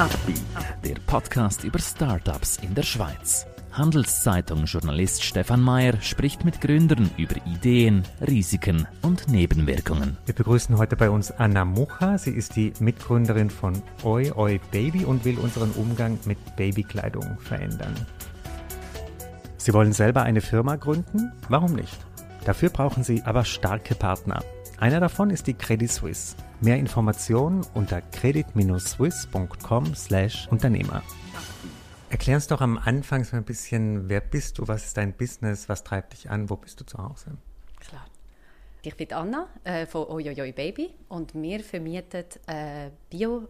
Upbeat, der Podcast über Startups in der Schweiz. Handelszeitung-Journalist Stefan Mayer spricht mit Gründern über Ideen, Risiken und Nebenwirkungen. Wir begrüßen heute bei uns Anna Mucha. Sie ist die Mitgründerin von Oi Oi Baby und will unseren Umgang mit Babykleidung verändern. Sie wollen selber eine Firma gründen? Warum nicht? Dafür brauchen Sie aber starke Partner. Einer davon ist die Credit Suisse. Mehr Informationen unter credit-swiss.com/Unternehmer. Erklär uns doch am Anfang so ein bisschen, wer bist du, was ist dein Business, was treibt dich an, wo bist du zu Hause? Klar. Ich bin Anna äh, von Ojojoj Baby und wir vermieten äh, Bio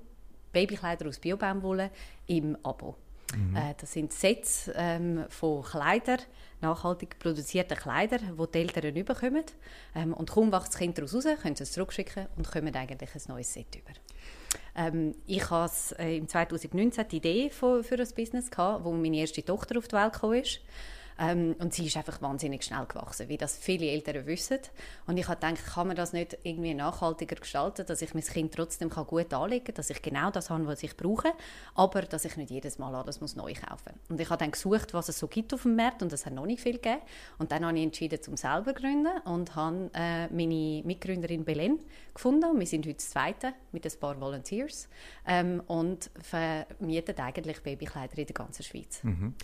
Babykleider aus Biobaumwolle im Abo. Mhm. Äh, das sind Sets ähm, von Kleidern, nachhaltig produzierten Kleidern, die die Eltern überkommen. Ähm, und kaum wacht das Kind daraus raus, können sie es zurückschicken und kommen eigentlich ein neues Set über. Ähm, ich hatte äh, im 2019 die Idee für, für das Business, gehabt, wo meine erste Tochter auf die Welt kam. Ähm, und sie ist einfach wahnsinnig schnell gewachsen, wie das viele Eltern wissen. Und ich habe gedacht, kann man das nicht irgendwie nachhaltiger gestalten, dass ich mein Kind trotzdem gut anlegen kann, dass ich genau das habe, was ich brauche, aber dass ich nicht jedes Mal alles muss neu kaufen muss. Und ich habe dann gesucht, was es so gibt auf dem Markt und es hat noch nicht viel gegeben. Und dann habe ich entschieden, zum selber zu gründen und habe äh, meine Mitgründerin Belen gefunden. Wir sind heute das Zweite mit ein paar Volunteers ähm, und vermieten eigentlich Babykleider in der ganzen Schweiz. Mhm.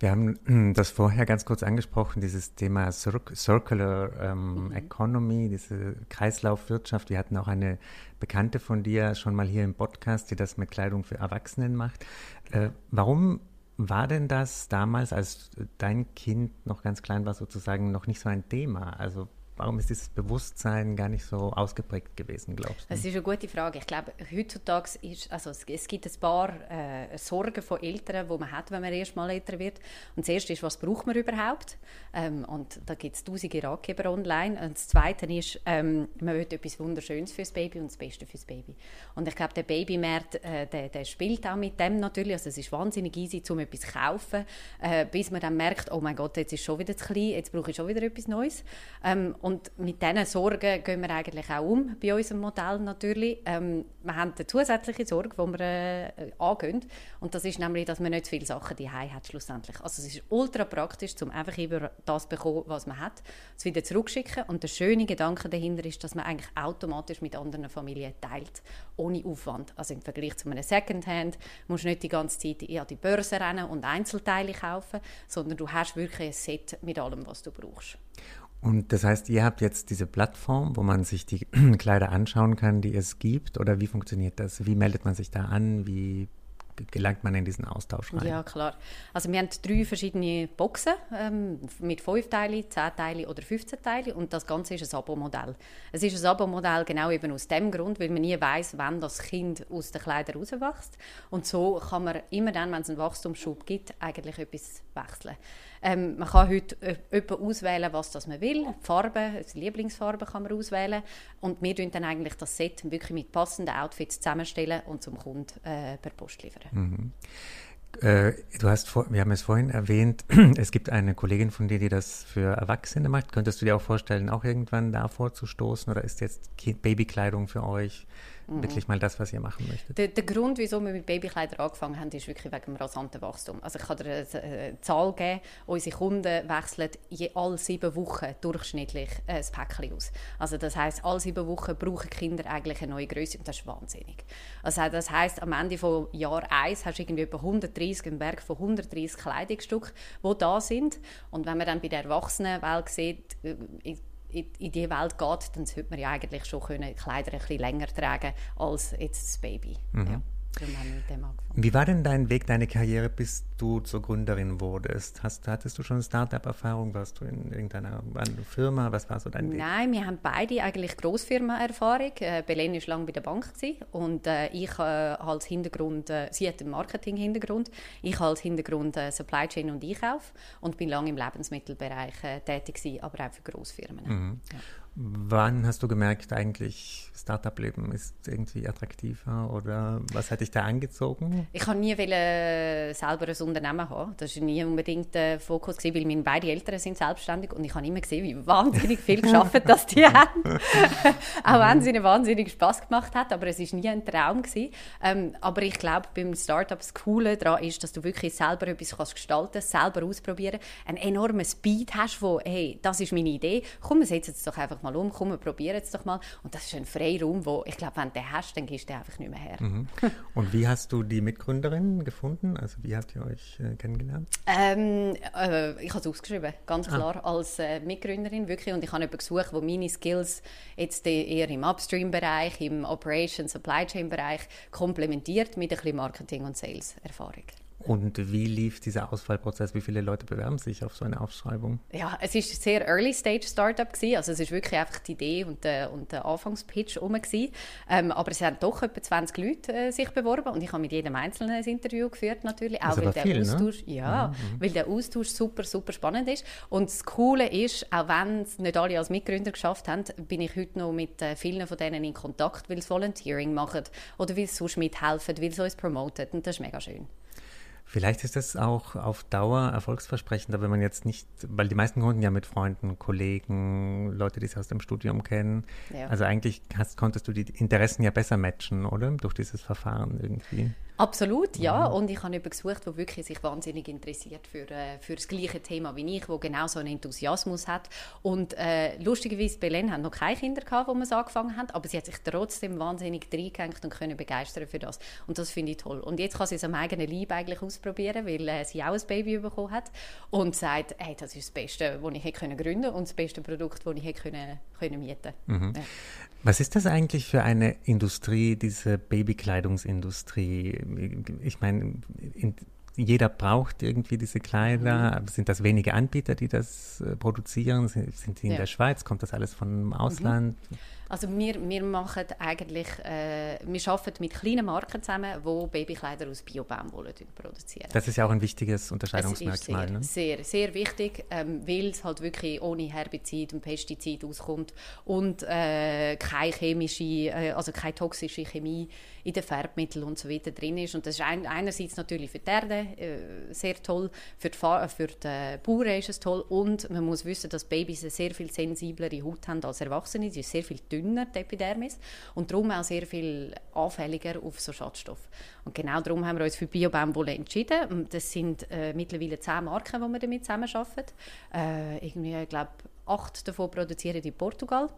Wir haben hm, das vorher ganz kurz angesprochen, dieses Thema Cir Circular ähm, mhm. Economy, diese Kreislaufwirtschaft. Wir hatten auch eine Bekannte von dir schon mal hier im Podcast, die das mit Kleidung für Erwachsenen macht. Äh, warum war denn das damals, als dein Kind noch ganz klein war, sozusagen noch nicht so ein Thema? Also Warum ist dieses Bewusstsein gar nicht so ausgeprägt gewesen, glaubst du? Das ist eine gute Frage. Ich glaube, heutzutage ist, also es, es gibt ein paar äh, Sorgen von Eltern, die man hat, wenn man erst mal älter wird. Und das erste ist, was braucht man überhaupt? Ähm, und da gibt es tausende Ratgeber online. Und das zweite ist, ähm, man will etwas Wunderschönes fürs Baby und das Beste fürs Baby. Und ich glaube, der Babymarkt, äh, der, der, spielt auch mit dem natürlich. Also es ist wahnsinnig easy, um etwas zu kaufen, äh, bis man dann merkt, oh mein Gott, jetzt ist schon wieder zu klein, jetzt brauche ich schon wieder etwas Neues. Ähm, und mit diesen Sorgen gehen wir eigentlich auch um, bei unserem Modell natürlich. Ähm, wir haben eine zusätzliche Sorge, die wir äh, angehen. Und das ist nämlich, dass man nicht viele Sachen daheim hat schlussendlich. Also es ist ultra praktisch, um einfach über das zu bekommen, was man hat, es wieder zurückschicken. Und der schöne Gedanke dahinter ist, dass man eigentlich automatisch mit anderen Familien teilt, ohne Aufwand. Also im Vergleich zu einem Secondhand musst du nicht die ganze Zeit an die Börse rennen und Einzelteile kaufen, sondern du hast wirklich ein Set mit allem, was du brauchst. Und das heißt, ihr habt jetzt diese Plattform, wo man sich die Kleider anschauen kann, die es gibt, oder wie funktioniert das? Wie meldet man sich da an? Wie gelangt man in diesen Austausch rein? Ja, klar. Also wir haben drei verschiedene Boxen ähm, mit fünf Teilen, zehn Teilen oder 15 Teilen und das Ganze ist ein Abo-Modell. Es ist ein Abo-Modell genau eben aus dem Grund, weil man nie weiß, wann das Kind aus den Kleidern rauswächst und so kann man immer dann, wenn es einen Wachstumsschub gibt, eigentlich etwas wechseln. Ähm, man kann heute äh, auswählen, was das man will. Farben, die Lieblingsfarben kann man auswählen. Und wir dann eigentlich das Set wirklich mit passenden Outfits zusammenstellen und zum Kunden äh, per Post liefern. Mhm. Äh, du hast vor, wir haben es vorhin erwähnt, es gibt eine Kollegin von dir, die das für Erwachsene macht. Könntest du dir auch vorstellen, auch irgendwann davor zu stoßen oder ist jetzt Babykleidung für euch. Wirklich mal das, was ihr machen möchtet? Der, der, Grund, wieso wir mit Babykleidern angefangen haben, ist wirklich wegen dem rasanten Wachstum. Also ich kann dir eine, Zahl geben, unsere Kunden wechseln je alle sieben Wochen durchschnittlich ein Päckchen aus. Also das heißt, alle sieben Wochen brauchen Kinder eigentlich eine neue Größe und das ist wahnsinnig. Also das heißt, am Ende von Jahr 1 hast du irgendwie etwa 130, einen Berg von 130 Kleidungsstück, die da sind. Und wenn man dann bei der Erwachsenenwelt sieht, äh, in die Welt geht, dann sollte man ja eigentlich schon können Kleider ein bisschen länger tragen als jetzt das Baby. Mhm. Ja. Wie war denn dein Weg, deine Karriere, bis du zur Gründerin wurdest? Hast, hattest du schon Startup-Erfahrung? Warst du in irgendeiner Firma? Was war so dein Weg? Nein, wir haben beide eigentlich Grossfirma-Erfahrung. Äh, Belen war lange bei der Bank gewesen, und äh, ich äh, als Hintergrund, äh, sie hat einen Marketing-Hintergrund, ich als Hintergrund Supply Chain und Einkauf und bin lange im Lebensmittelbereich tätig gewesen, aber auch für Grossfirmen. Mhm. Ja. Wann hast du gemerkt, eigentlich Startup-Leben ist irgendwie attraktiver oder was hat dich da angezogen? Ich habe nie wollen, selber ein Unternehmen haben. Das war nie unbedingt der Fokus, gewesen, weil meine beiden Eltern sind selbstständig und ich habe immer gesehen, wie wahnsinnig viel geschafft dass die haben. Auch wenn es ihnen wahnsinnig Spass gemacht hat, aber es war nie ein Traum. Gewesen. Ähm, aber ich glaube, beim Startup das Coole daran ist, dass du wirklich selber etwas kannst gestalten kannst, selber ausprobieren, einen enormen Speed hast, wo, hey, das ist meine Idee, komm, wir setzen es doch einfach mal um, komm, wir probieren es doch mal. Und das ist ein Freiraum, wo ich glaube, wenn du den hast, dann gehst du einfach nicht mehr her. Mhm. Und wie hast du die Mitgründerin gefunden? Also wie habt ihr euch äh, kennengelernt? Ähm, äh, ich habe es ausgeschrieben, ganz ah. klar, ah. als äh, Mitgründerin wirklich. Und ich habe jemanden gesucht, der meine Skills jetzt eher im Upstream-Bereich, im Operation, Supply Chain-Bereich komplementiert mit ein bisschen Marketing und Sales-Erfahrung. Und wie lief dieser Auswahlprozess? Wie viele Leute bewerben sich auf so eine Ausschreibung? Ja, es ist ein sehr Early Stage Startup gewesen. Also es ist wirklich einfach die Idee und der, und der Anfangspitch herum ähm, aber es haben doch etwa 20 Leute äh, sich beworben und ich habe mit jedem Einzelnen ein Interview geführt natürlich, auch weil der viel, ne? Austausch, ne? ja, mhm, mhm. weil der Austausch super super spannend ist. Und das Coole ist, auch wenn es nicht alle als Mitgründer geschafft haben, bin ich heute noch mit äh, vielen von denen in Kontakt, weil sie Volunteering machen oder weil sie sonst mithelfen, weil sie uns promoten und das ist mega schön. Vielleicht ist das auch auf Dauer erfolgsversprechender, wenn man jetzt nicht, weil die meisten Kunden ja mit Freunden, Kollegen, Leute, die sie aus dem Studium kennen. Ja. Also eigentlich hast, konntest du die Interessen ja besser matchen, oder? Durch dieses Verfahren irgendwie. Absolut, ja. Mhm. Und ich habe jemanden gesucht, der wirklich sich wahnsinnig interessiert für, äh, für das gleiche Thema wie ich, der genau so einen Enthusiasmus hat. Und äh, lustigerweise, Belen hat noch keine Kinder gehabt, wo wir es angefangen haben, aber sie hat sich trotzdem wahnsinnig reingehängt und können begeistern für das. Und das finde ich toll. Und jetzt kann sie es am eigenen Leib eigentlich ausprobieren, weil äh, sie auch ein Baby bekommen hat und sagt, hey, das ist das Beste, was ich hätte gründen können und das beste Produkt, das ich hätte können, können mieten mhm. ja. Was ist das eigentlich für eine Industrie, diese Babykleidungsindustrie? Ich meine, jeder braucht irgendwie diese Kleider. Mhm. Sind das wenige Anbieter, die das äh, produzieren? Sind, sind die in ja. der Schweiz? Kommt das alles vom Ausland? Mhm. Also wir, wir machen eigentlich, äh, wir arbeiten mit kleinen Marken zusammen, die Babykleider aus Bio-Baumwolle produzieren. Das ist ja auch ein wichtiges Unterscheidungsmerkmal. Sehr, ne? sehr, sehr wichtig, ähm, weil es halt wirklich ohne Herbizid und Pestizid auskommt und äh, keine chemische, äh, also keine toxische Chemie in den Färbmitteln und so weiter drin ist. Und das ist ein, einerseits natürlich für die Erde äh, sehr toll, für die, für die Bauern ist es toll und man muss wissen, dass Babys eine sehr viel sensiblere Haut haben als Erwachsene. Sie ist sehr viel dünner, die Epidermis, und darum auch sehr viel anfälliger auf so Schadstoffe. Und genau darum haben wir uns für Biobaumwolle entschieden. Das sind äh, mittlerweile zehn Marken, die wir damit zusammenarbeiten. Äh, irgendwie, ich glaube, acht davon produzieren in Portugal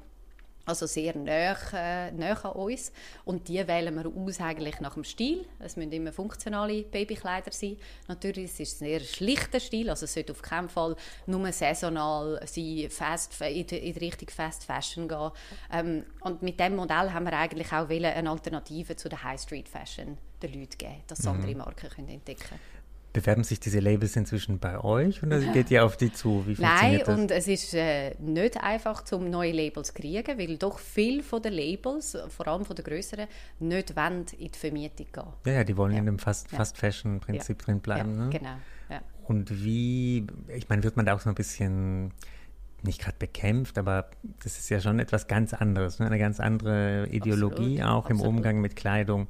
also sehr nah, äh, nah an uns. Und die wählen wir aus eigentlich nach dem Stil. Es müssen immer funktionale Babykleider sein. Natürlich ist es ein sehr schlichter Stil, also es sollte auf keinen Fall nur saisonal sein, fast, in, die, in Richtung Fast Fashion gehen. Ähm, und mit dem Modell haben wir eigentlich auch eine Alternative zu der High Street Fashion den Leuten geben, dass sie mhm. andere Marken können entdecken können. Bewerben sich diese Labels inzwischen bei euch oder geht ihr auf die zu? Wie Nein, das? und es ist äh, nicht einfach, um neue Labels zu kriegen, weil doch viele von den Labels, vor allem von den größeren, nicht wollen in die Vermietung gehen. Ja, ja die wollen ja. in dem Fast-Fashion-Prinzip ja. drin bleiben. Ne? genau. Und wie, ich meine, wird man da auch so ein bisschen nicht gerade bekämpft, aber das ist ja schon etwas ganz anderes, ne? eine ganz andere Ideologie Absolut. auch Absolut. im Umgang mit Kleidung.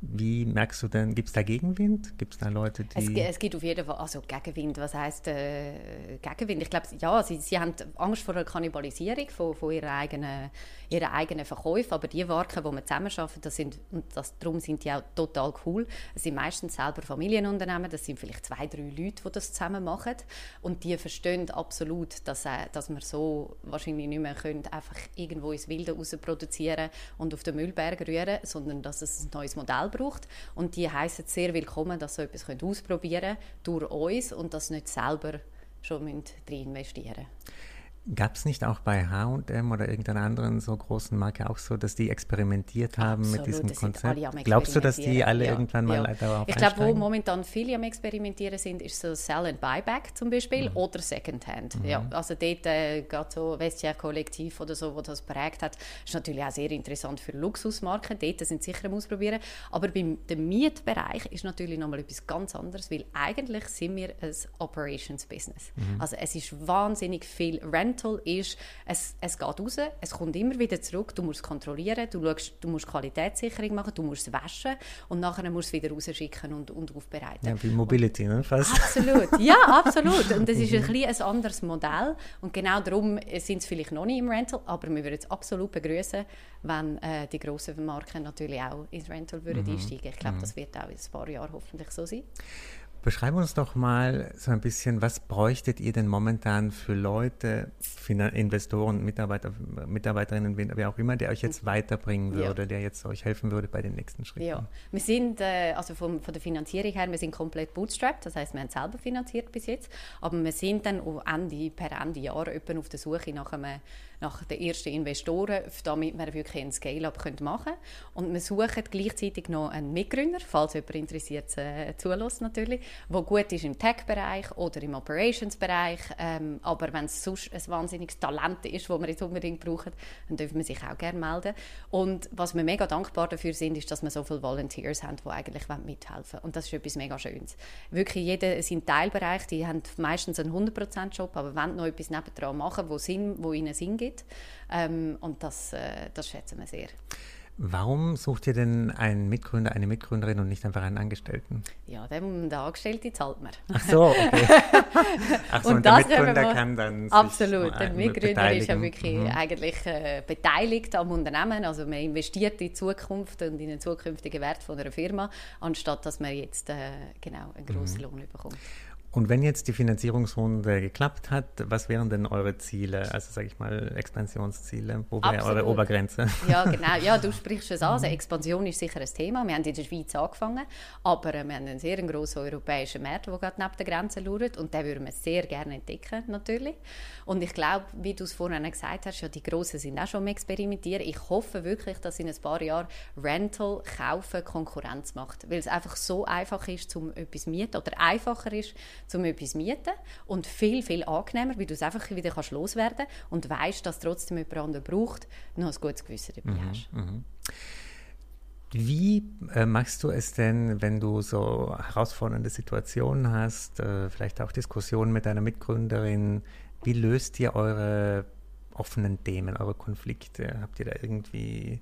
Wie merkst du denn, gibt es da Gegenwind? Gibt es da Leute, die... Es, es, gibt auf jeden Fall, also Gegenwind, was heißt äh, Gegenwind? Ich glaube, ja, sie, sie haben Angst vor der Kannibalisierung von, von ihrer eigenen ihre eigenen Verkäufe, aber die Marken, die wir zusammenarbeiten, das sind, und das, darum sind die auch total cool, es sind meistens selber Familienunternehmen, das sind vielleicht zwei, drei Leute, die das zusammen machen und die verstehen absolut, dass, äh, dass wir so wahrscheinlich nicht mehr können, einfach irgendwo ins Wilde raus produzieren und auf den Müllberg rühren, sondern dass es ein neues Modell braucht und die heißen sehr willkommen, dass sie etwas ausprobieren können durch uns und das nicht selber schon drin investieren müssen. Gab es nicht auch bei H&M oder irgendeiner anderen so großen Marke auch so, dass die experimentiert haben Absolut, mit diesem Konzept? Glaubst du, dass die alle ja, irgendwann mal ja. darauf Ich glaube, wo momentan viele am Experimentieren sind, ist so Sell and Buyback zum Beispiel mhm. oder Secondhand. Mhm. Ja, also dort äh, gerade so Vestiaire Kollektiv oder so, wo das prägt hat, ist natürlich auch sehr interessant für Luxusmarken. Dort sind sicher am Ausprobieren. Aber beim dem Mietbereich ist natürlich nochmal etwas ganz anderes, weil eigentlich sind wir ein Operations Business. Mhm. Also es ist wahnsinnig viel Rent Rental ist, es, es geht raus, es kommt immer wieder zurück, du musst kontrollieren, du, schaust, du musst Qualitätssicherung machen, du musst es waschen und nachher musst du es wieder rausschicken und, und aufbereiten. Ja, wie Mobility, ne? Fast. Absolut, ja, absolut. Und das ist ein, ein anderes Modell und genau darum sind es vielleicht noch nicht im Rental, aber wir würden es absolut begrüßen, wenn äh, die grossen Marken natürlich auch ins Rental würden mhm. einsteigen. Ich glaube, mhm. das wird auch in ein paar Jahren hoffentlich so sein. Beschreib uns doch mal so ein bisschen, was bräuchtet ihr denn momentan für Leute, Investoren, Mitarbeiter, Mitarbeiterinnen, wer auch immer, der euch jetzt weiterbringen würde, ja. der jetzt euch helfen würde bei den nächsten Schritten? Ja, wir sind, äh, also vom, von der Finanzierung her, wir sind komplett bootstrapped, das heißt, wir haben selber finanziert bis jetzt, aber wir sind dann Ende, per Ende Jahr auf der Suche nach einem nach den ersten Investoren, damit wir wirklich ein Scale-up machen können. Und wir suchen gleichzeitig noch einen Mitgründer, falls jemand interessiert äh, zulässt natürlich, der gut ist im Tech-Bereich oder im Operations-Bereich. Ähm, aber wenn es sonst ein wahnsinniges Talent ist, das wir jetzt unbedingt brauchen, dann dürfen wir sich auch gerne melden. Und was wir mega dankbar dafür sind, ist, dass wir so viele Volunteers haben, die eigentlich mithelfen wollen. Und das ist etwas mega Schönes. Wirklich jeder sein Teilbereich, die haben meistens einen 100%-Job, aber wollen noch etwas nebendran machen, wo, Sinn, wo ihnen Sinn gibt gibt. Ähm, und das, äh, das schätzen wir sehr. Warum sucht ihr denn einen Mitgründer, eine Mitgründerin und nicht einfach einen Angestellten? Ja, den, der Angestellte zahlt man. Ach so, okay. Ach so, und, und der Mitgründer kann dann Absolut, der Mitgründer ist ja wirklich mhm. eigentlich äh, beteiligt am Unternehmen. Also man investiert in die Zukunft und in den zukünftigen Wert von einer Firma, anstatt dass man jetzt äh, genau einen grossen mhm. Lohn bekommt. Und wenn jetzt die Finanzierungsrunde geklappt hat, was wären denn eure Ziele, also sage ich mal Expansionsziele? Wo wäre eure Obergrenze? Ja, genau. Ja, du sprichst es an. Also Expansion ist sicher ein Thema. Wir haben in der Schweiz angefangen, aber wir haben einen sehr grossen europäischen Markt, der gerade neben der Grenze lauert und den würden wir sehr gerne entdecken, natürlich. Und ich glaube, wie du es vorhin gesagt hast, ja, die Grossen sind auch schon am Experimentieren. Ich hoffe wirklich, dass in ein paar Jahren Rental kaufen Konkurrenz macht, weil es einfach so einfach ist, um etwas zu mieten oder einfacher ist, um etwas zu mieten und viel, viel angenehmer, weil du es einfach wieder kannst loswerden und weißt, dass trotzdem jemand anderen braucht, noch ein gutes Gewissen dabei mhm, hast. Mhm. Wie äh, machst du es denn, wenn du so herausfordernde Situationen hast, äh, vielleicht auch Diskussionen mit deiner Mitgründerin? Wie löst ihr eure offenen Themen, eure Konflikte? Habt ihr da irgendwie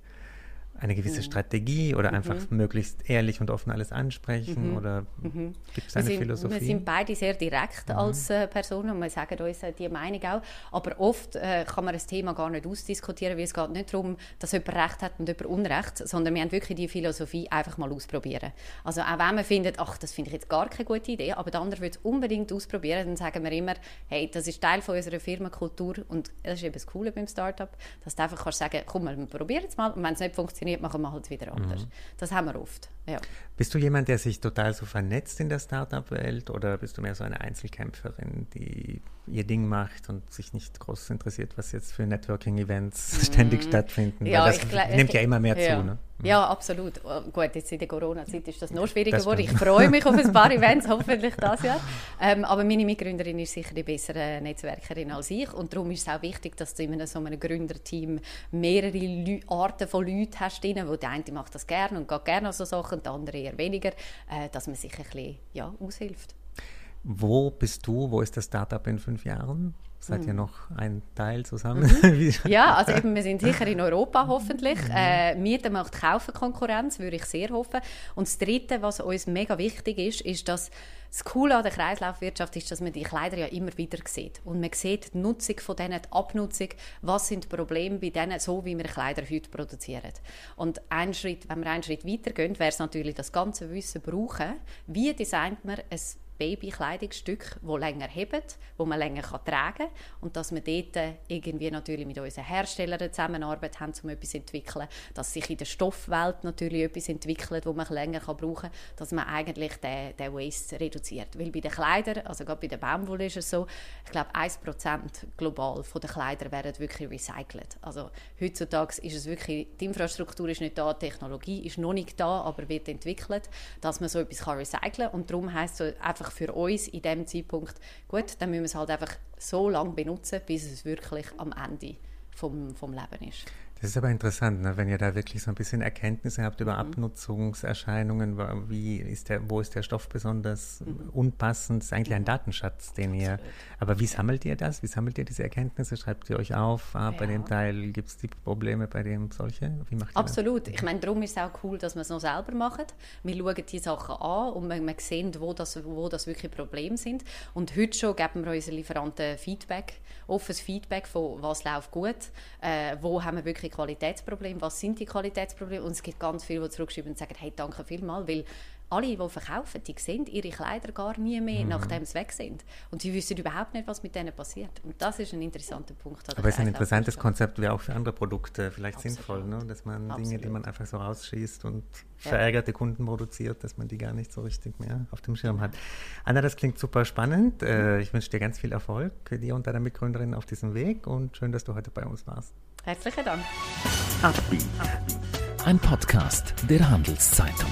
eine gewisse mhm. Strategie oder mhm. einfach möglichst ehrlich und offen alles ansprechen? Mhm. Oder mhm. gibt es eine sind, Philosophie? Wir sind beide sehr direkt mhm. als äh, Personen und wir sagen uns äh, die Meinung auch. Aber oft äh, kann man das Thema gar nicht ausdiskutieren, weil es geht nicht darum, dass jemand Recht hat und jemand Unrecht, sondern wir haben wirklich die Philosophie einfach mal ausprobieren. Also auch wenn man findet, ach, das finde ich jetzt gar keine gute Idee, aber der andere will es unbedingt ausprobieren, dann sagen wir immer, hey, das ist Teil von unserer Firmenkultur und das ist eben das Coole beim Startup, dass du einfach kannst sagen, komm, wir probieren es mal und wenn es nicht funktioniert, funktioniert, machen wir halt wieder anders. Mhm. Das haben wir oft. Ja. Bist du jemand, der sich total so vernetzt in der Startup-Welt oder bist du mehr so eine Einzelkämpferin, die ihr Ding macht und sich nicht groß interessiert, was jetzt für Networking-Events mhm. ständig stattfinden? Ja, Weil das glaub, nimmt ja immer mehr ja. zu. Ne? Ja, absolut. Oh, gut, jetzt in der Corona-Zeit ist das noch schwieriger geworden. Ich freue mich auf ein paar Events, hoffentlich das Jahr. Ähm, aber meine Mitgründerin ist sicher die bessere Netzwerkerin als ich und darum ist es auch wichtig, dass du in so einem Gründerteam mehrere Leu Arten von Leuten hast, drin, wo der eine macht das gerne und geht gerne an so Sachen, der andere eher weniger, äh, dass man sich ein bisschen ja, aushilft. Wo bist du? Wo ist das Startup in fünf Jahren? Seid ihr hm. noch ein Teil zusammen? Mhm. ja, also eben, wir sind sicher in Europa hoffentlich. Mhm. Äh, Mieten macht Kaufen Konkurrenz, würde ich sehr hoffen. Und das Dritte, was uns mega wichtig ist, ist, dass das Coole an der Kreislaufwirtschaft ist, dass man die Kleider ja immer wieder sieht. Und man sieht die Nutzung von denen, die Abnutzung, was sind die Probleme bei denen, so wie wir Kleider heute produzieren. Und ein Schritt, wenn wir einen Schritt weiter gehen, wäre es natürlich das ganze Wissen brauchen, wie designt man ein Babykleidungsstück, wo länger hebt, wo man länger tragen kann und dass wir dort irgendwie natürlich mit unseren Herstellern zusammenarbeit haben, um etwas zu entwickeln, dass sich in der Stoffwelt natürlich etwas entwickelt, wo man länger kann brauchen kann, dass man eigentlich den, den Waste reduziert. Weil bei den Kleidern, also gerade bei der Baumwolle ist es so, ich glaube 1% global von den Kleidern werden wirklich recycelt. Also heutzutage ist es wirklich, die Infrastruktur ist nicht da, die Technologie ist noch nicht da, aber wird entwickelt, dass man so etwas kann recyceln kann und darum heisst es einfach einfach für uns in dem Zeitpunkt, gut, dann müssen wir es halt einfach so lange benutzen, bis es wirklich am Ende vom, vom Leben ist. Das ist aber interessant, ne? wenn ihr da wirklich so ein bisschen Erkenntnisse habt über mhm. Abnutzungserscheinungen, wie ist der, wo ist der Stoff besonders mhm. unpassend, das ist eigentlich ein mhm. Datenschatz, den ihr, aber wie sammelt ihr das? Wie sammelt ihr diese Erkenntnisse? Schreibt ihr euch auf, ah, ja. bei dem Teil gibt es die Probleme, bei dem solche? Wie macht ihr Absolut. Das? Ich meine, darum ist es auch cool, dass wir es noch selber machen. Wir schauen die Sachen an und wir, wir sehen, wo das, wo das wirklich Probleme sind. Und heute schon geben wir unseren Lieferanten Feedback, offenes Feedback von was läuft gut, äh, wo haben wir wirklich wirklich Qualitätsprobleme, was sind die Qualitätsprobleme und es gibt ganz viele, die zurückschreiben und sagen, hey, danke vielmals, weil alle, die verkaufen, die sehen ihre Kleider gar nie mehr, mhm. nachdem sie weg sind. Und sie wissen überhaupt nicht, was mit denen passiert. Und das ist ein interessanter Punkt. Aber es ist ein interessantes Konzept, wie auch für andere Produkte vielleicht Absolut. sinnvoll, ne? dass man Absolut. Dinge, die man einfach so rausschießt und ja. verärgerte Kunden produziert, dass man die gar nicht so richtig mehr auf dem Schirm hat. Anna, das klingt super spannend. Äh, ich wünsche dir ganz viel Erfolg, dir und deiner Mitgründerin auf diesem Weg und schön, dass du heute bei uns warst. Herzlichen Dank. Ein Podcast der Handelszeitung.